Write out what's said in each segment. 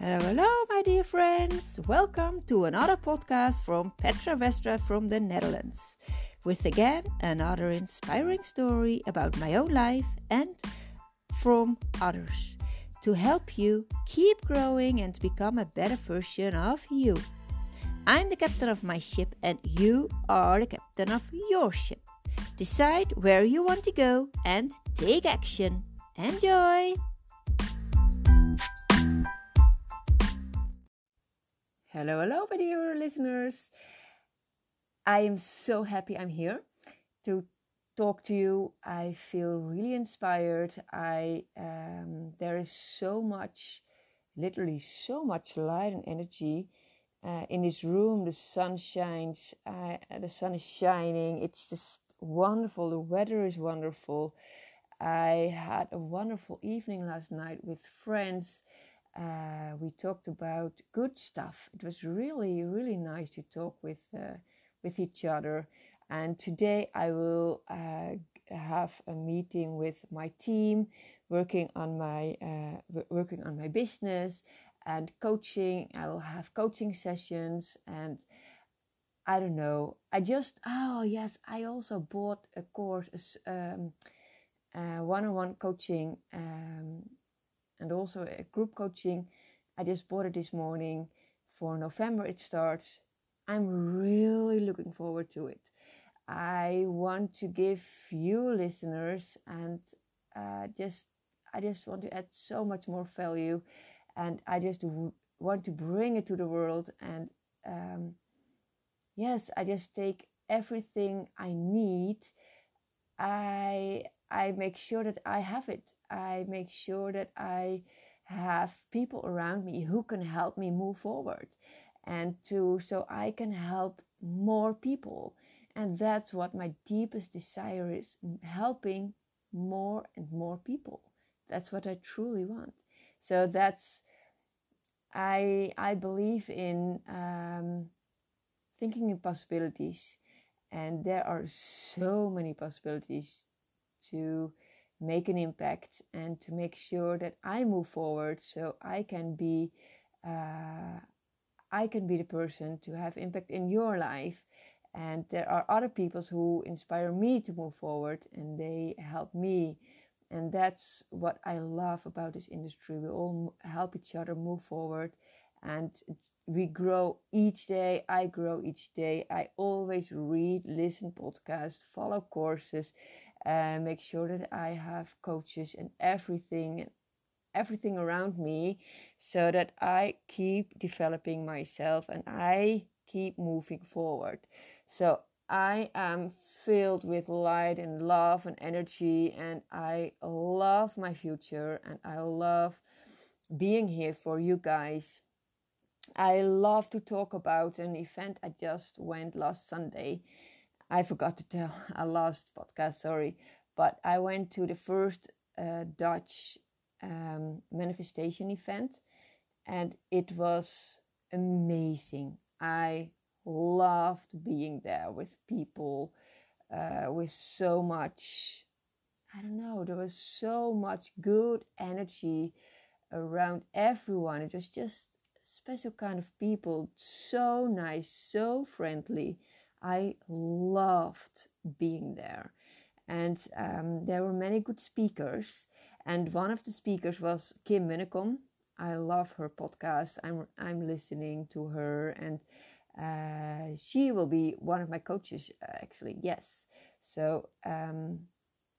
Hello, hello, my dear friends. Welcome to another podcast from Petra Westra from the Netherlands. With again another inspiring story about my own life and from others to help you keep growing and become a better version of you. I'm the captain of my ship, and you are the captain of your ship. Decide where you want to go and take action. Enjoy! Hello, hello, my dear listeners. I am so happy I'm here to talk to you. I feel really inspired. I um, there is so much, literally so much light and energy uh, in this room. The sun shines. Uh, the sun is shining. It's just wonderful. The weather is wonderful. I had a wonderful evening last night with friends uh, we talked about good stuff. It was really, really nice to talk with uh, with each other. And today I will uh, have a meeting with my team, working on my uh, working on my business and coaching. I will have coaching sessions and. I don't know. I just oh yes, I also bought a course, um, uh, one-on-one coaching um, and also a group coaching. I just bought it this morning. For November it starts. I'm really looking forward to it. I want to give you listeners and uh, just I just want to add so much more value, and I just w- want to bring it to the world. And um, yes, I just take everything I need. I I make sure that I have it. I make sure that I have people around me who can help me move forward and to so I can help more people. And that's what my deepest desire is helping more and more people. That's what I truly want. So that's I I believe in um, thinking in possibilities, and there are so many possibilities to make an impact and to make sure that I move forward so I can be uh, I can be the person to have impact in your life. And there are other people who inspire me to move forward and they help me. And that's what I love about this industry. We all help each other move forward and we grow each day. I grow each day. I always read listen podcasts follow courses and make sure that I have coaches and everything everything around me so that I keep developing myself and I keep moving forward. So I am filled with light and love and energy and I love my future and I love being here for you guys. I love to talk about an event I just went last Sunday I forgot to tell a last podcast, sorry, but I went to the first uh, Dutch um, manifestation event and it was amazing. I loved being there with people uh, with so much, I don't know, there was so much good energy around everyone. It was just special kind of people, so nice, so friendly I loved being there. And um, there were many good speakers. And one of the speakers was Kim Winnekom. I love her podcast. I'm, I'm listening to her, and uh, she will be one of my coaches, uh, actually. Yes. So um,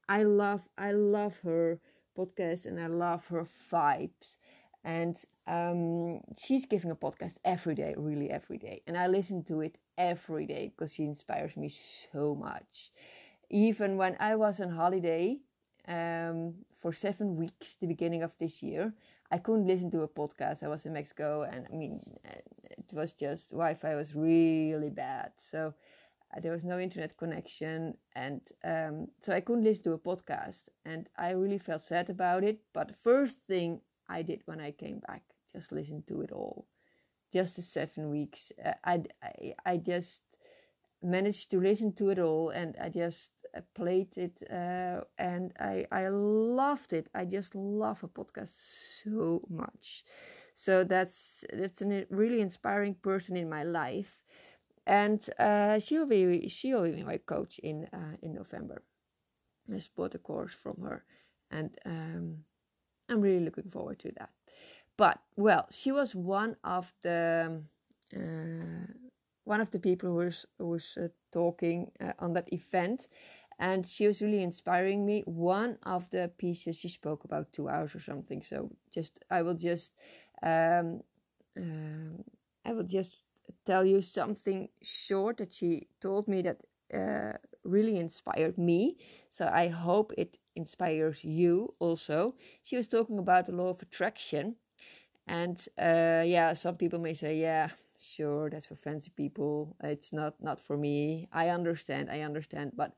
I love I love her podcast, and I love her vibes and um, she's giving a podcast every day, really every day, and I listen to it every day because she inspires me so much. Even when I was on holiday um, for seven weeks, the beginning of this year, I couldn't listen to a podcast. I was in Mexico, and I mean, it was just Wi-Fi was really bad, so uh, there was no internet connection, and um, so I couldn't listen to a podcast, and I really felt sad about it. But the first thing I did when I came back. Just listen to it all. Just the seven weeks. Uh, I, I, I just managed to listen to it all and I just uh, played it uh, and I, I loved it. I just love a podcast so much. So that's that's a really inspiring person in my life, and uh, she'll be she'll be my coach in uh, in November. I just bought a course from her, and um, I'm really looking forward to that. But well, she was one of the uh, one of the people who was who was uh, talking uh, on that event, and she was really inspiring me. One of the pieces she spoke about two hours or something. So just I will just um, um, I will just tell you something short that she told me that uh, really inspired me. So I hope it inspires you also. She was talking about the law of attraction. And uh, yeah, some people may say, yeah, sure, that's for fancy people. It's not not for me. I understand, I understand, but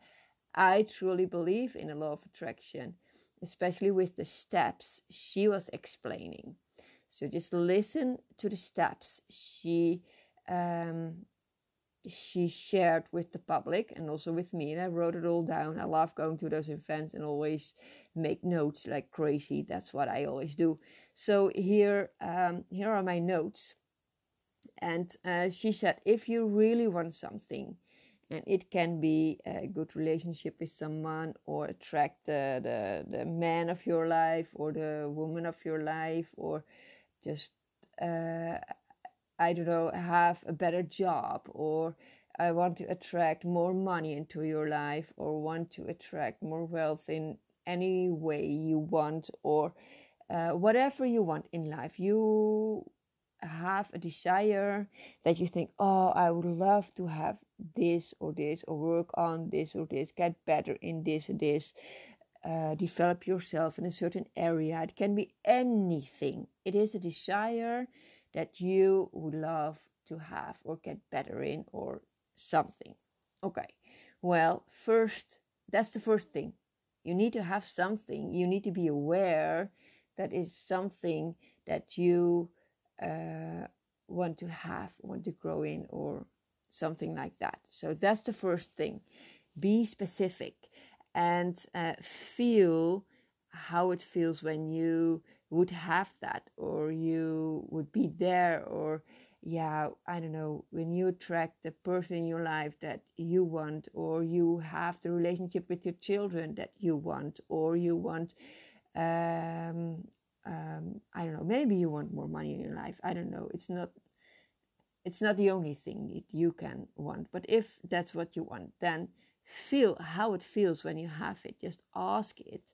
I truly believe in the law of attraction, especially with the steps she was explaining. So just listen to the steps she um, she shared with the public and also with me. And I wrote it all down. I love going to those events and always make notes like crazy. That's what I always do. So here, um, here are my notes. And uh, she said, if you really want something, and it can be a good relationship with someone or attract uh, the the man of your life or the woman of your life or just uh, I don't know, have a better job or I want to attract more money into your life or want to attract more wealth in any way you want or uh, whatever you want in life. You have a desire that you think, oh, I would love to have this or this or work on this or this, get better in this or this. Uh, develop yourself in a certain area. It can be anything. It is a desire that you would love to have or get better in or something. Okay, well, first, that's the first thing. You need to have something, you need to be aware that it's something that you uh, want to have, want to grow in, or something like that. So that's the first thing. Be specific and uh, feel how it feels when you would have that or you would be there or yeah i don't know when you attract the person in your life that you want or you have the relationship with your children that you want or you want um, um, i don't know maybe you want more money in your life i don't know it's not it's not the only thing that you can want but if that's what you want then feel how it feels when you have it just ask it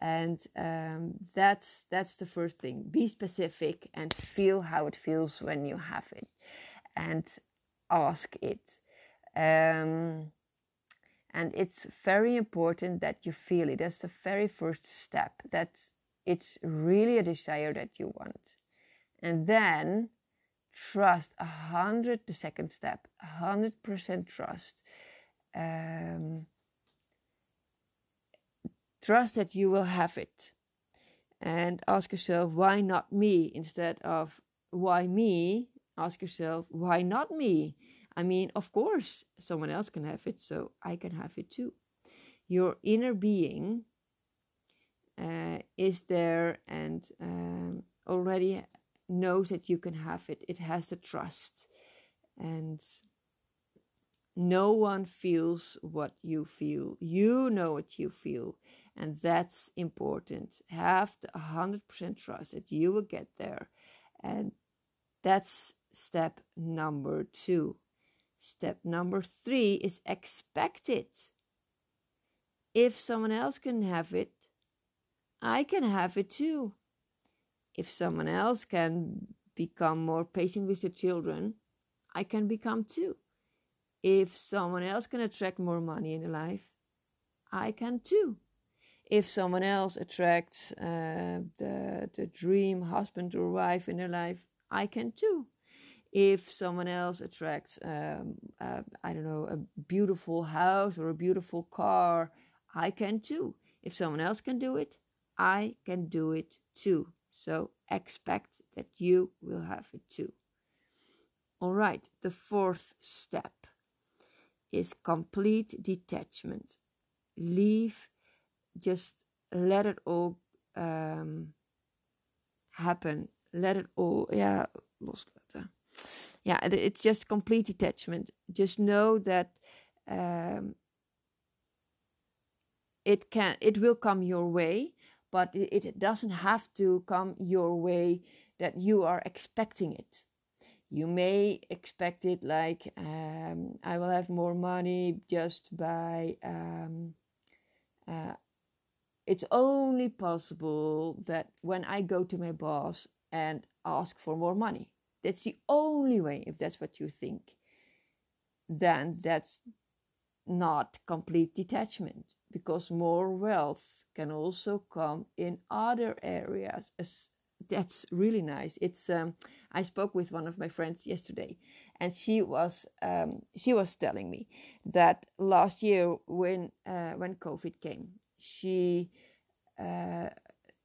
and um, that's that's the first thing. Be specific and feel how it feels when you have it and ask it. Um, and it's very important that you feel it. That's the very first step that it's really a desire that you want. And then trust a hundred the second step a hundred percent trust. Um, Trust that you will have it. And ask yourself, why not me? Instead of why me, ask yourself, why not me? I mean, of course, someone else can have it, so I can have it too. Your inner being uh, is there and um, already knows that you can have it. It has the trust. And no one feels what you feel. You know what you feel. And that's important. Have the 100% trust that you will get there. And that's step number two. Step number three is expect it. If someone else can have it, I can have it too. If someone else can become more patient with their children, I can become too. If someone else can attract more money in life, I can too if someone else attracts uh, the the dream husband or wife in their life, I can too. If someone else attracts, um, uh, I don't know, a beautiful house or a beautiful car, I can too. If someone else can do it, I can do it too. So expect that you will have it too. All right, the fourth step is complete detachment. Leave just let it all um, happen. let it all, yeah, loslaten. Yeah, it's just complete detachment. Just know that um, it can, it will come your way, but it, doesn't have to come your way that you are expecting it. You may expect it like um, I will have more money just by. Um, uh, it's only possible that when I go to my boss and ask for more money, that's the only way, if that's what you think, then that's not complete detachment because more wealth can also come in other areas. That's really nice. It's um, i spoke with one of my friends yesterday and she was um, she was telling me that last year when uh, when covid came she uh,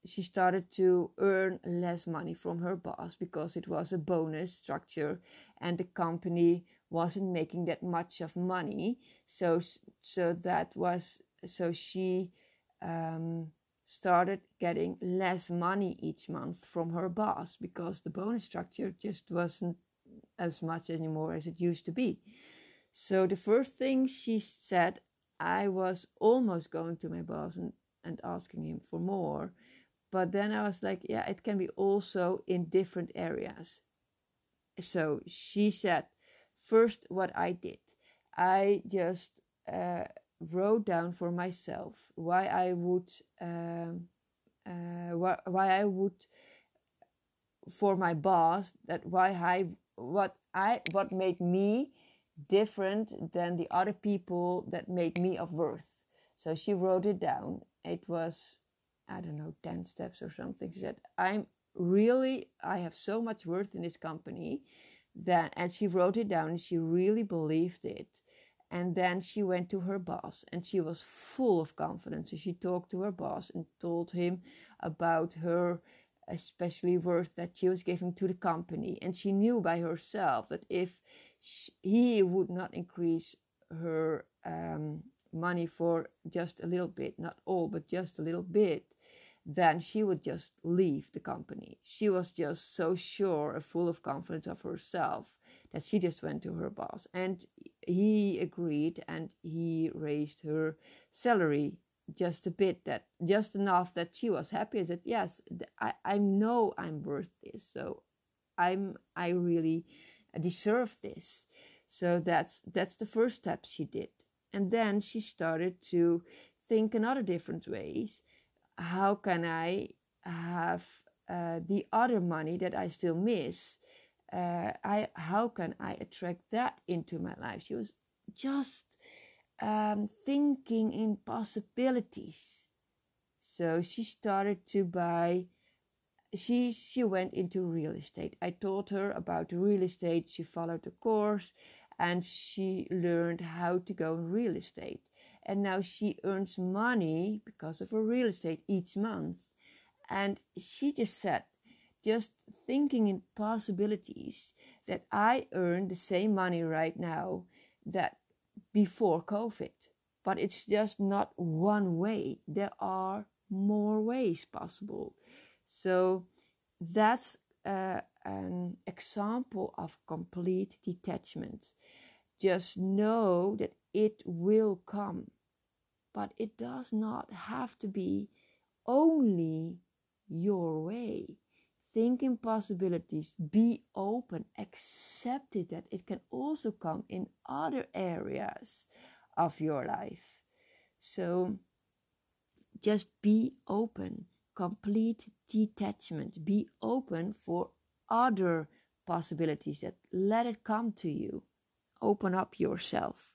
she started to earn less money from her boss because it was a bonus structure and the company wasn't making that much of money so so that was so she um, started getting less money each month from her boss because the bonus structure just wasn't as much anymore as it used to be. So the first thing she said, I was almost going to my boss and, and asking him for more. But then I was like, yeah, it can be also in different areas. So she said, first, what I did, I just uh, wrote down for myself why I would um, uh, why, why I would for my boss that why I what I what made me different than the other people that made me of worth. So she wrote it down. It was I don't know 10 steps or something. She said I'm really I have so much worth in this company that and she wrote it down and she really believed it and then she went to her boss and she was full of confidence. So she talked to her boss and told him about her especially worth that she was giving to the company. And she knew by herself that if she, he would not increase her um, money for just a little bit, not all, but just a little bit, then she would just leave the company. She was just so sure full of confidence of herself that she just went to her boss and he agreed and he raised her salary just a bit that just enough that she was happy and said yes I, I know i'm worth this so i'm i really deserve this so that's that's the first step she did and then she started to think in other different ways how can i have uh, the other money that i still miss uh, I how can I attract that into my life? She was just um, thinking in possibilities. So she started to buy. She she went into real estate. I told her about real estate. She followed the course, and she learned how to go in real estate. And now she earns money because of her real estate each month. And she just said, just thinking in possibilities that I earn the same money right now that before COVID. But it's just not one way. There are more ways possible. So that's uh, an example of complete detachment. Just know that it will come, but it does not have to be only your way think in possibilities, be open, accept it that it can also come in other areas of your life. So just be open, complete detachment, be open for other possibilities that let it come to you. Open up yourself.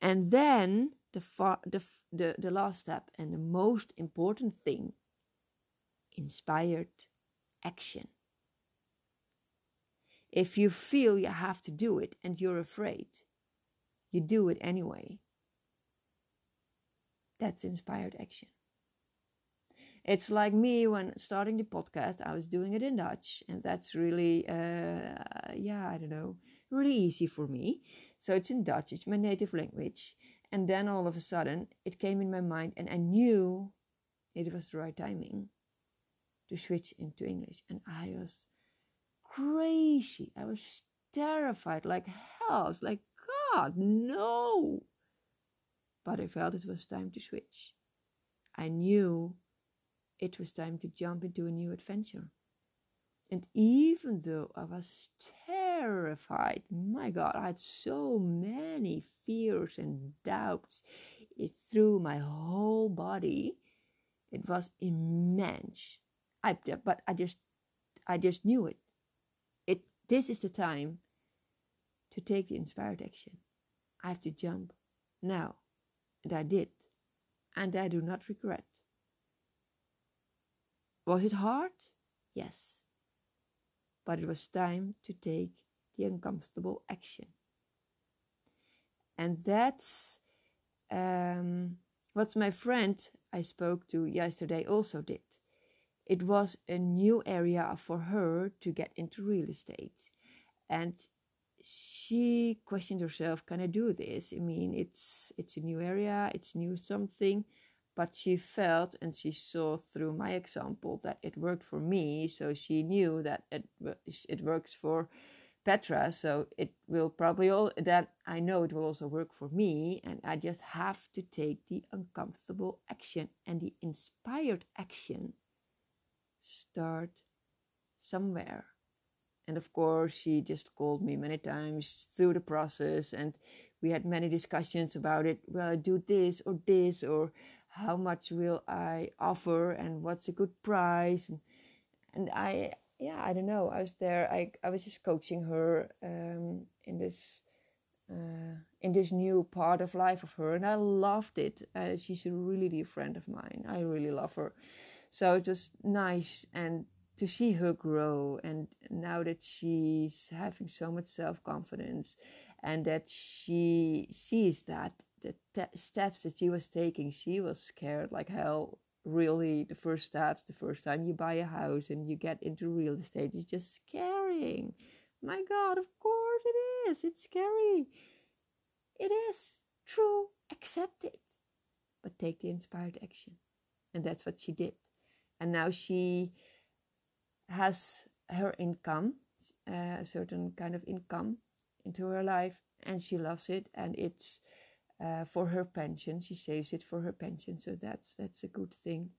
And then the, far, the, the, the last step and the most important thing inspired action. If you feel you have to do it and you're afraid, you do it anyway. That's inspired action. It's like me when starting the podcast, I was doing it in Dutch, and that's really, uh, yeah, I don't know, really easy for me. So it's in Dutch, it's my native language. And then all of a sudden, it came in my mind, and I knew it was the right timing to switch into English. And I was crazy. I was terrified like hell. Like, God, no. But I felt it was time to switch. I knew it was time to jump into a new adventure. And even though I was terrified, my God, I had so many fears and doubts it through my whole body. It was immense. I, but I just, I just knew it. It. This is the time to take the inspired action. I have to jump now, and I did, and I do not regret. Was it hard? Yes. But it was time to take the uncomfortable action. And that's um, what my friend I spoke to yesterday also did. It was a new area for her to get into real estate. And she questioned herself, can I do this? I mean, it's it's a new area, it's new something, but she felt and she saw through my example that it worked for me, so she knew that it it works for Petra, so it will probably all that I know it will also work for me, and I just have to take the uncomfortable action and the inspired action. Start somewhere. And of course, she just called me many times through the process, and we had many discussions about it. Well, do this or this, or how much will I offer, and what's a good price, and and I yeah, I don't know. I was there. I I was just coaching her um, in this uh, in this new part of life of her, and I loved it. Uh, she's a really dear friend of mine. I really love her, so it was nice and to see her grow. And now that she's having so much self confidence, and that she sees that the te- steps that she was taking, she was scared like hell really the first steps, the first time you buy a house and you get into real estate is just scaring. My God, of course it is. It's scary. It is true. Accept it. But take the inspired action. And that's what she did. And now she has her income, uh, a certain kind of income into her life, and she loves it. And it's uh, for her pension. She saves it for her pension, so that's that's a good thing.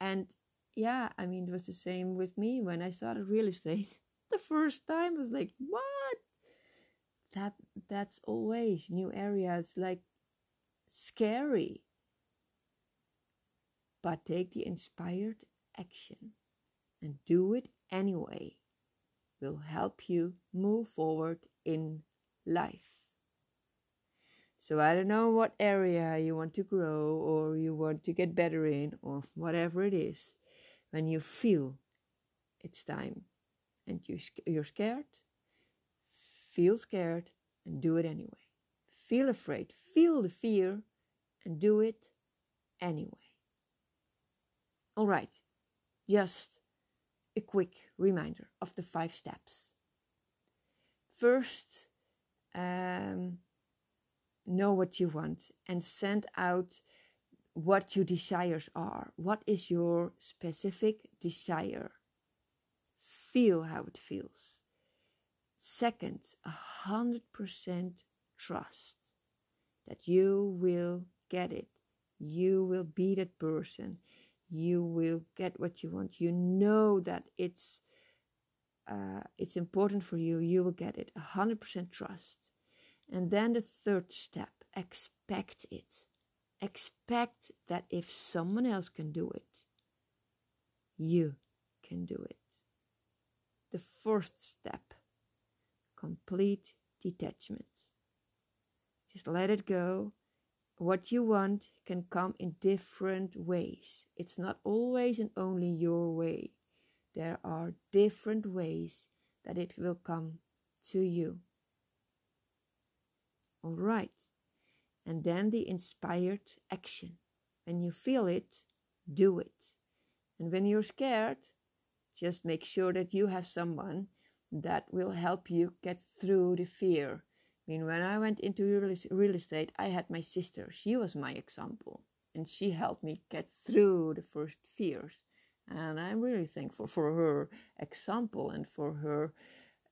And yeah, I mean, it was the same with me when I started real estate. The first time I was like, what? That that's always new areas, like scary. But take the inspired action and do it anyway. Will help you move forward in life. So I don't know what area you want to grow or you want to get better in or whatever it is. When you feel it's time and you, you're scared, feel scared and do it anyway. Feel afraid, feel the fear and do it anyway. All right, just a quick reminder of the five steps. First, um, know what you want and send out what your desires are. What is your specific desire? Feel how it feels. Second, a hundred percent trust that you will get it. You will be that person. You will get what you want. You know that it's uh, it's important for you. You will get it. A hundred percent trust. And then the third step expect it. Expect that if someone else can do it, you can do it. The fourth step complete detachment. Just let it go. What you want can come in different ways. It's not always and only your way. There are different ways that it will come to you. All right. And then the inspired action. When you feel it, do it. And when you're scared, just make sure that you have someone that will help you get through the fear. I mean, when I went into real estate, I had my sister. She was my example. And she helped me get through the first fears. And I'm really thankful for her example and for her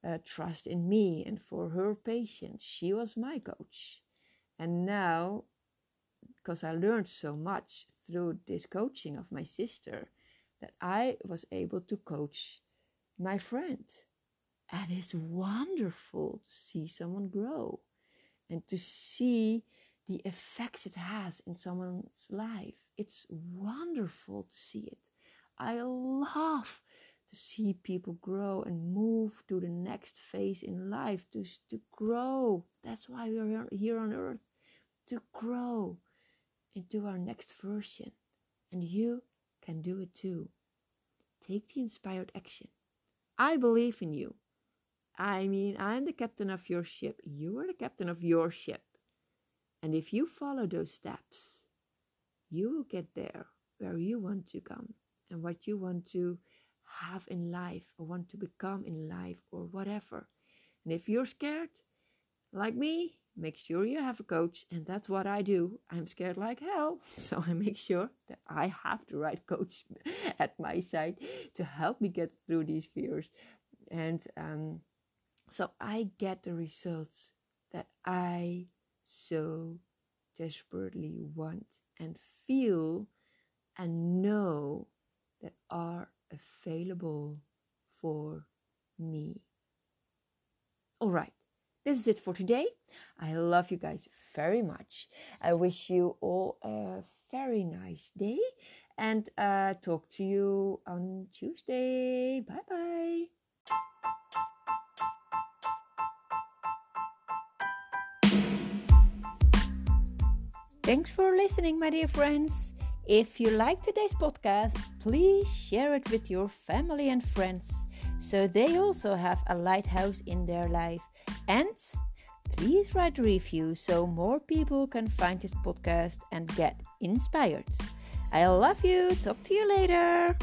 uh, trust in me and for her patience. She was my coach. And now, because I learned so much through this coaching of my sister, that I was able to coach my friend. And it's wonderful to see someone grow and to see the effects it has in someone's life. It's wonderful to see it. I love to see people grow and move to the next phase in life, to, to grow. That's why we're here on earth, to grow into our next version. And you can do it too. Take the inspired action. I believe in you. I mean, I'm the captain of your ship. You are the captain of your ship. And if you follow those steps, you will get there where you want to come and what you want to have in life or want to become in life or whatever. And if you're scared, like me, make sure you have a coach. And that's what I do. I'm scared like hell. So I make sure that I have the right coach at my side to help me get through these fears. And um, so I get the results that I so desperately want and feel and know that are available for me. All right, this is it for today. I love you guys very much. I wish you all a very nice day and uh, talk to you on Tuesday. Bye bye. Thanks for listening, my dear friends. If you like today's podcast, please share it with your family and friends so they also have a lighthouse in their life. And please write a review so more people can find this podcast and get inspired. I love you. Talk to you later.